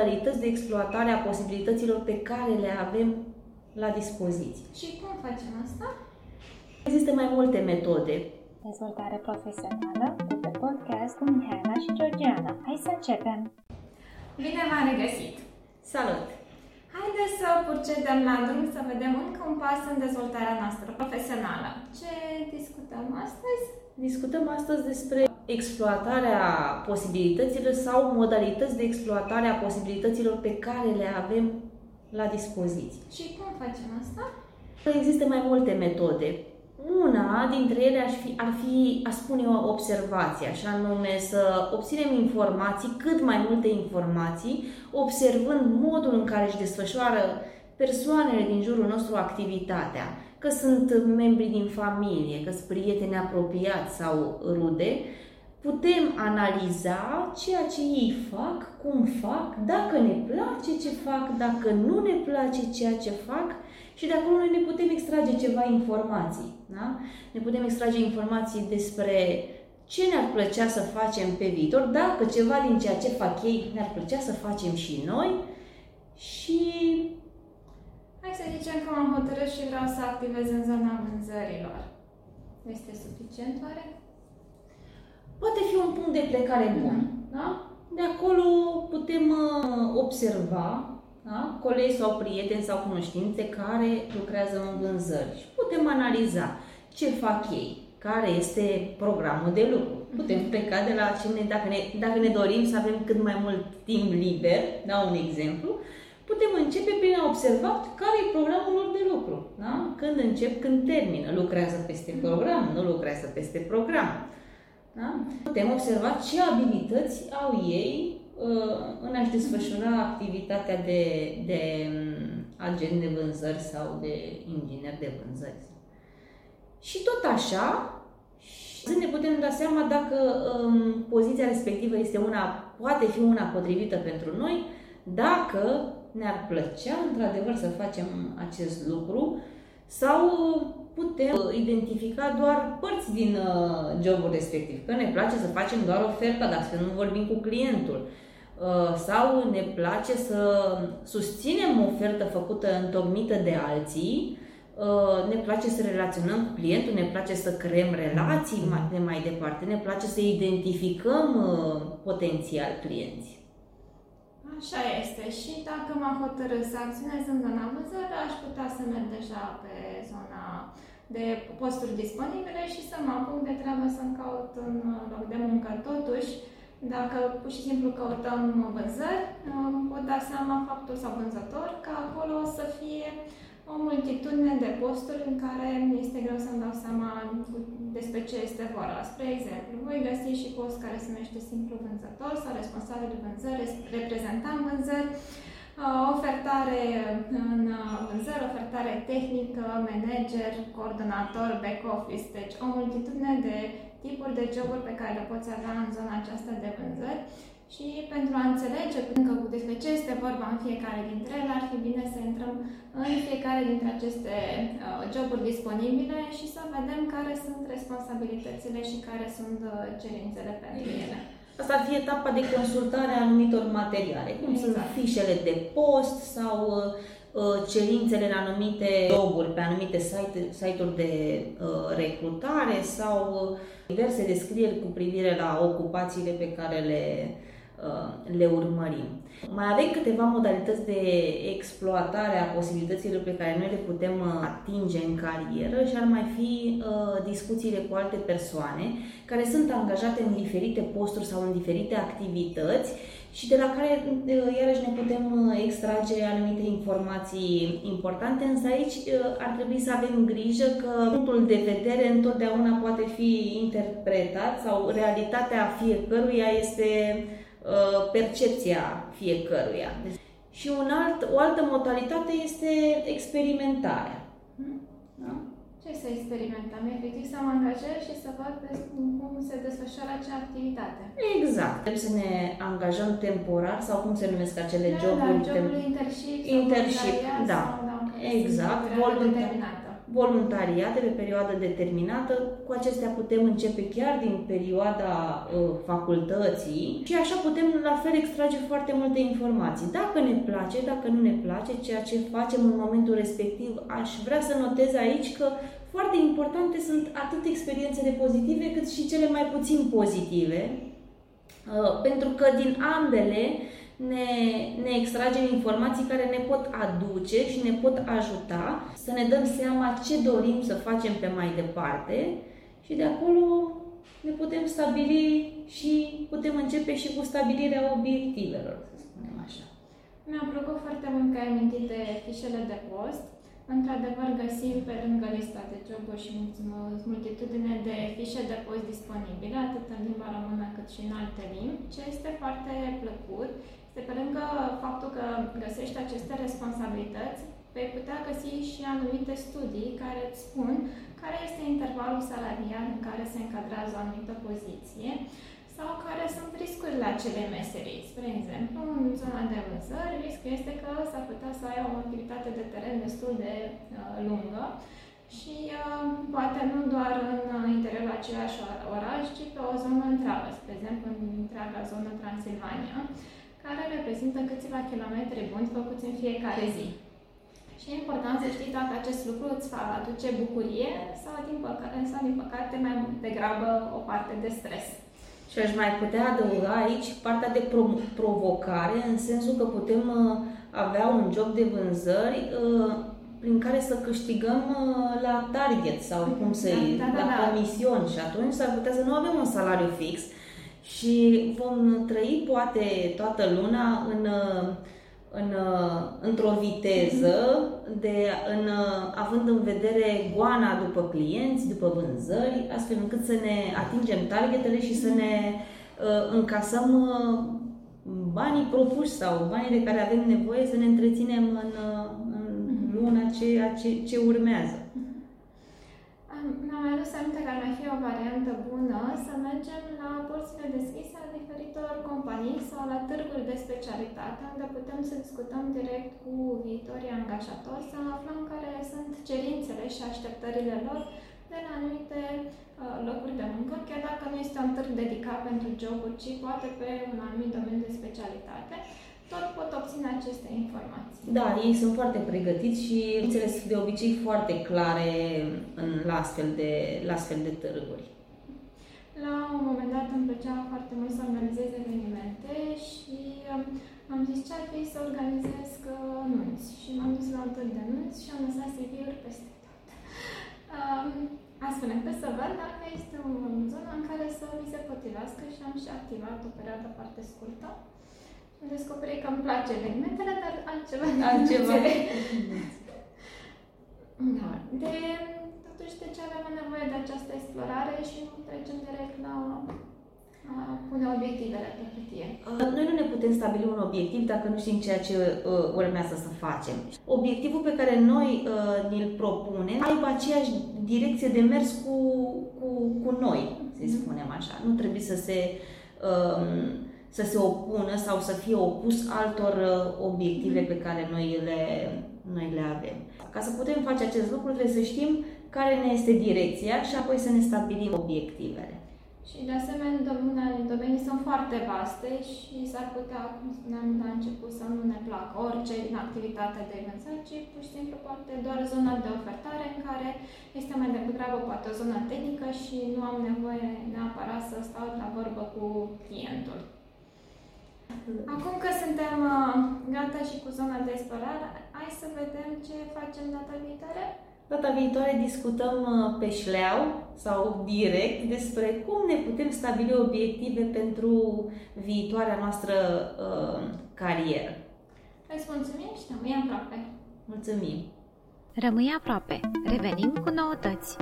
modalități de exploatare a posibilităților pe care le avem la dispoziție. Și cum facem asta? Există mai multe metode. Dezvoltare profesională de pe podcast cu Mihaela și Georgiana. Hai să începem! Bine v-am regăsit! Salut! Haideți să procedem la drum să vedem încă un pas în dezvoltarea noastră profesională. Ce discutăm astăzi? Discutăm astăzi despre exploatarea posibilităților sau modalități de exploatare a posibilităților pe care le avem la dispoziție. Și cum facem asta? Există mai multe metode. Una dintre ele ar fi, ar fi a spune o observație, așa anume să obținem informații, cât mai multe informații, observând modul în care își desfășoară persoanele din jurul nostru activitatea, că sunt membri din familie, că sunt prieteni apropiați sau rude, putem analiza ceea ce ei fac, cum fac, dacă ne place ce fac, dacă nu ne place ceea ce fac și de acolo noi ne putem extrage ceva informații. Da? Ne putem extrage informații despre ce ne-ar plăcea să facem pe viitor, dacă ceva din ceea ce fac ei ne-ar plăcea să facem și noi și Hai să zicem că m-am hotărât și vreau să activez în zona vânzărilor. Este suficient, oare? Poate fi un punct de plecare bun. Da? De acolo putem uh, observa da? colegi sau prieteni sau cunoștințe care lucrează în vânzări și putem analiza ce fac ei, care este programul de lucru. Putem pleca de la cine, dacă ne, dacă ne dorim să avem cât mai mult timp liber, da un exemplu, putem începe prin a observa care e programul lor de lucru. Da? Când încep, când termină. Lucrează peste program, nu lucrează peste program. Da? Putem observa ce abilități au ei uh, în a-și desfășura activitatea de, de um, agent de vânzări sau de inginer de vânzări. Și tot așa, să ne putem da seama dacă um, poziția respectivă este una, poate fi una potrivită pentru noi, dacă ne-ar plăcea într-adevăr să facem acest lucru sau putem identifica doar părți din uh, jobul respectiv. Că ne place să facem doar oferta, dar să nu vorbim cu clientul. Uh, sau ne place să susținem o ofertă făcută întocmită de alții, uh, ne place să relaționăm cu clientul, ne place să creăm relații mai, de mai departe, ne place să identificăm potențial clienți. Așa este. Și dacă m-am hotărât să acționez în zona vânzări, aș putea să merg deja pe zona de posturi disponibile și să mă apuc de treabă să-mi caut un loc de muncă. Totuși, dacă pur și simplu căutăm vânzări, pot da seama faptul sau vânzător că acolo o să fie o multitudine de posturi în care este greu să-mi dau seama despre ce este vorba. Spre exemplu, voi găsi și post care se numește simplu vânzător sau responsabil de vânzări, reprezentant vânzări, ofertare în vânzări, ofertare tehnică, manager, coordonator, back office, deci o multitudine de tipuri de joburi pe care le poți avea în zona aceasta de vânzări și pentru a înțelege încă despre ce este vorba în fiecare dintre ele, ar fi bine să intrăm în fiecare dintre aceste uh, joburi disponibile și să vedem care sunt responsabilitățile și care sunt uh, cerințele pentru ele. Asta ar fi etapa de consultare a anumitor materiale, cum exact. sunt fișele de post sau uh, cerințele în anumite joburi, pe anumite site, site-uri de uh, recrutare sau diverse descrieri cu privire la ocupațiile pe care le Uh, le urmărim. Mai avem câteva modalități de exploatare a posibilităților pe care noi le putem uh, atinge în carieră și ar mai fi uh, discuțiile cu alte persoane care sunt angajate în diferite posturi sau în diferite activități și de la care iarăși ne putem extrage anumite informații importante, însă aici ar trebui să avem grijă că punctul de vedere întotdeauna poate fi interpretat sau realitatea fiecăruia este Uh, percepția fiecăruia. Și un alt, o altă modalitate este experimentarea. Da? Ce să experimentăm? Efectiv să mă angajez și să văd cum se desfășoară acea activitate. Exact. Trebuie să ne angajăm temporar sau cum se numesc acele da, joburi? Da, jobul internship. Internship, da. Sau, da exact. Voluntar. Voluntariate pe perioadă determinată. Cu acestea putem începe chiar din perioada uh, facultății și așa putem la fel extrage foarte multe informații. Dacă ne place, dacă nu ne place ceea ce facem în momentul respectiv, aș vrea să notez aici că foarte importante sunt atât experiențele pozitive cât și cele mai puțin pozitive, uh, pentru că din ambele ne, ne extragem informații care ne pot aduce și ne pot ajuta să ne dăm seama ce dorim să facem pe mai departe și de acolo ne putem stabili și putem începe și cu stabilirea obiectivelor, să spunem așa. Mi-a plăcut foarte mult că ai amintit de fișele de post. Într-adevăr, găsim pe lângă lista de joburi și multitudine de fișe de post disponibile, atât în limba română cât și în alte limbi, ce este foarte plăcut este pe lângă faptul că găsești aceste responsabilități, vei putea găsi și anumite studii care îți spun care este intervalul salarial în care se încadrează o anumită poziție sau care sunt riscurile acelei meserii. Spre exemplu, în zona de vânzări, riscul este că s-ar putea să ai o activitate de teren destul de uh, lungă și uh, poate nu doar în interiorul același oraș, ci pe o zonă întreagă, spre exemplu în întreaga zonă Transilvania care reprezintă câțiva kilometri buni făcuți în fiecare zi. Și e important să știi dacă acest lucru îți va aduce bucurie sau, din păcate, sau, din păcate, mai degrabă o parte de stres. Și aș mai putea adăuga aici partea de pro- provocare, în sensul că putem uh, avea un job de vânzări uh, prin care să câștigăm uh, la target sau cum să-i, da, da, da, la da. comision și atunci s-ar putea să nu avem un salariu fix, și vom trăi poate toată luna în, în, într-o viteză, de, în, având în vedere goana după clienți, după vânzări, astfel încât să ne atingem targetele și să ne uh, încasăm uh, banii propuși sau banii de care avem nevoie să ne întreținem în, în luna ceea ce, ce urmează. Mi-am mai adus aminte că ar mai fi o variantă bună să mergem la porțile deschise a diferitor companii sau la târguri de specialitate, unde putem să discutăm direct cu viitorii angajatori, să aflăm care sunt cerințele și așteptările lor de la anumite uh, locuri de muncă, chiar dacă nu este un târg dedicat pentru joburi, ci poate pe un anumit domeniu de specialitate tot pot obține aceste informații. Da, ei sunt foarte pregătiți și înțeles de obicei foarte clare în, la, astfel de, la astfel de târguri. La un moment dat îmi plăcea foarte mult să organizez evenimente și um, am zis ce ar fi să organizez uh, nunți. Și m-am dus la un târg de nunți și am lăsat CV-uri peste tot. Um, astfel încât să văd dacă este o zonă în care să mi se potrivească și am și activat o perioadă foarte scurtă. Am descoperit că îmi place evenimentele, dar altceva. Altceva. da. De, totuși, de ce avem nevoie de această explorare și nu trecem direct la a pune obiectivele pe hârtie? Noi nu ne putem stabili un obiectiv dacă nu știm ceea ce uh, urmează să facem. Obiectivul pe care noi uh, ne-l propunem aibă aceeași direcție de mers cu, cu, cu noi, să mhm. spunem așa. Nu trebuie să se uh, să se opună sau să fie opus altor uh, obiective pe care noi le, noi le avem. Ca să putem face acest lucru, trebuie să știm care ne este direcția și apoi să ne stabilim obiectivele. Și de asemenea, domenii, domenii sunt foarte vaste și s-ar putea, cum spuneam la început, să nu ne placă orice din activitatea de vânzări, ci pur și simplu poate doar zona de ofertare în care este mai degrabă poate o zonă tehnică și nu am nevoie neapărat să stau la vorbă cu clientul. Acum că suntem uh, gata și cu zona de explorare, hai să vedem ce facem data viitoare? Data viitoare discutăm uh, pe șleau sau direct despre cum ne putem stabili obiective pentru viitoarea noastră uh, carieră. Îți mulțumim și rămâi aproape. Mulțumim! Rămâi aproape. Revenim cu noutăți.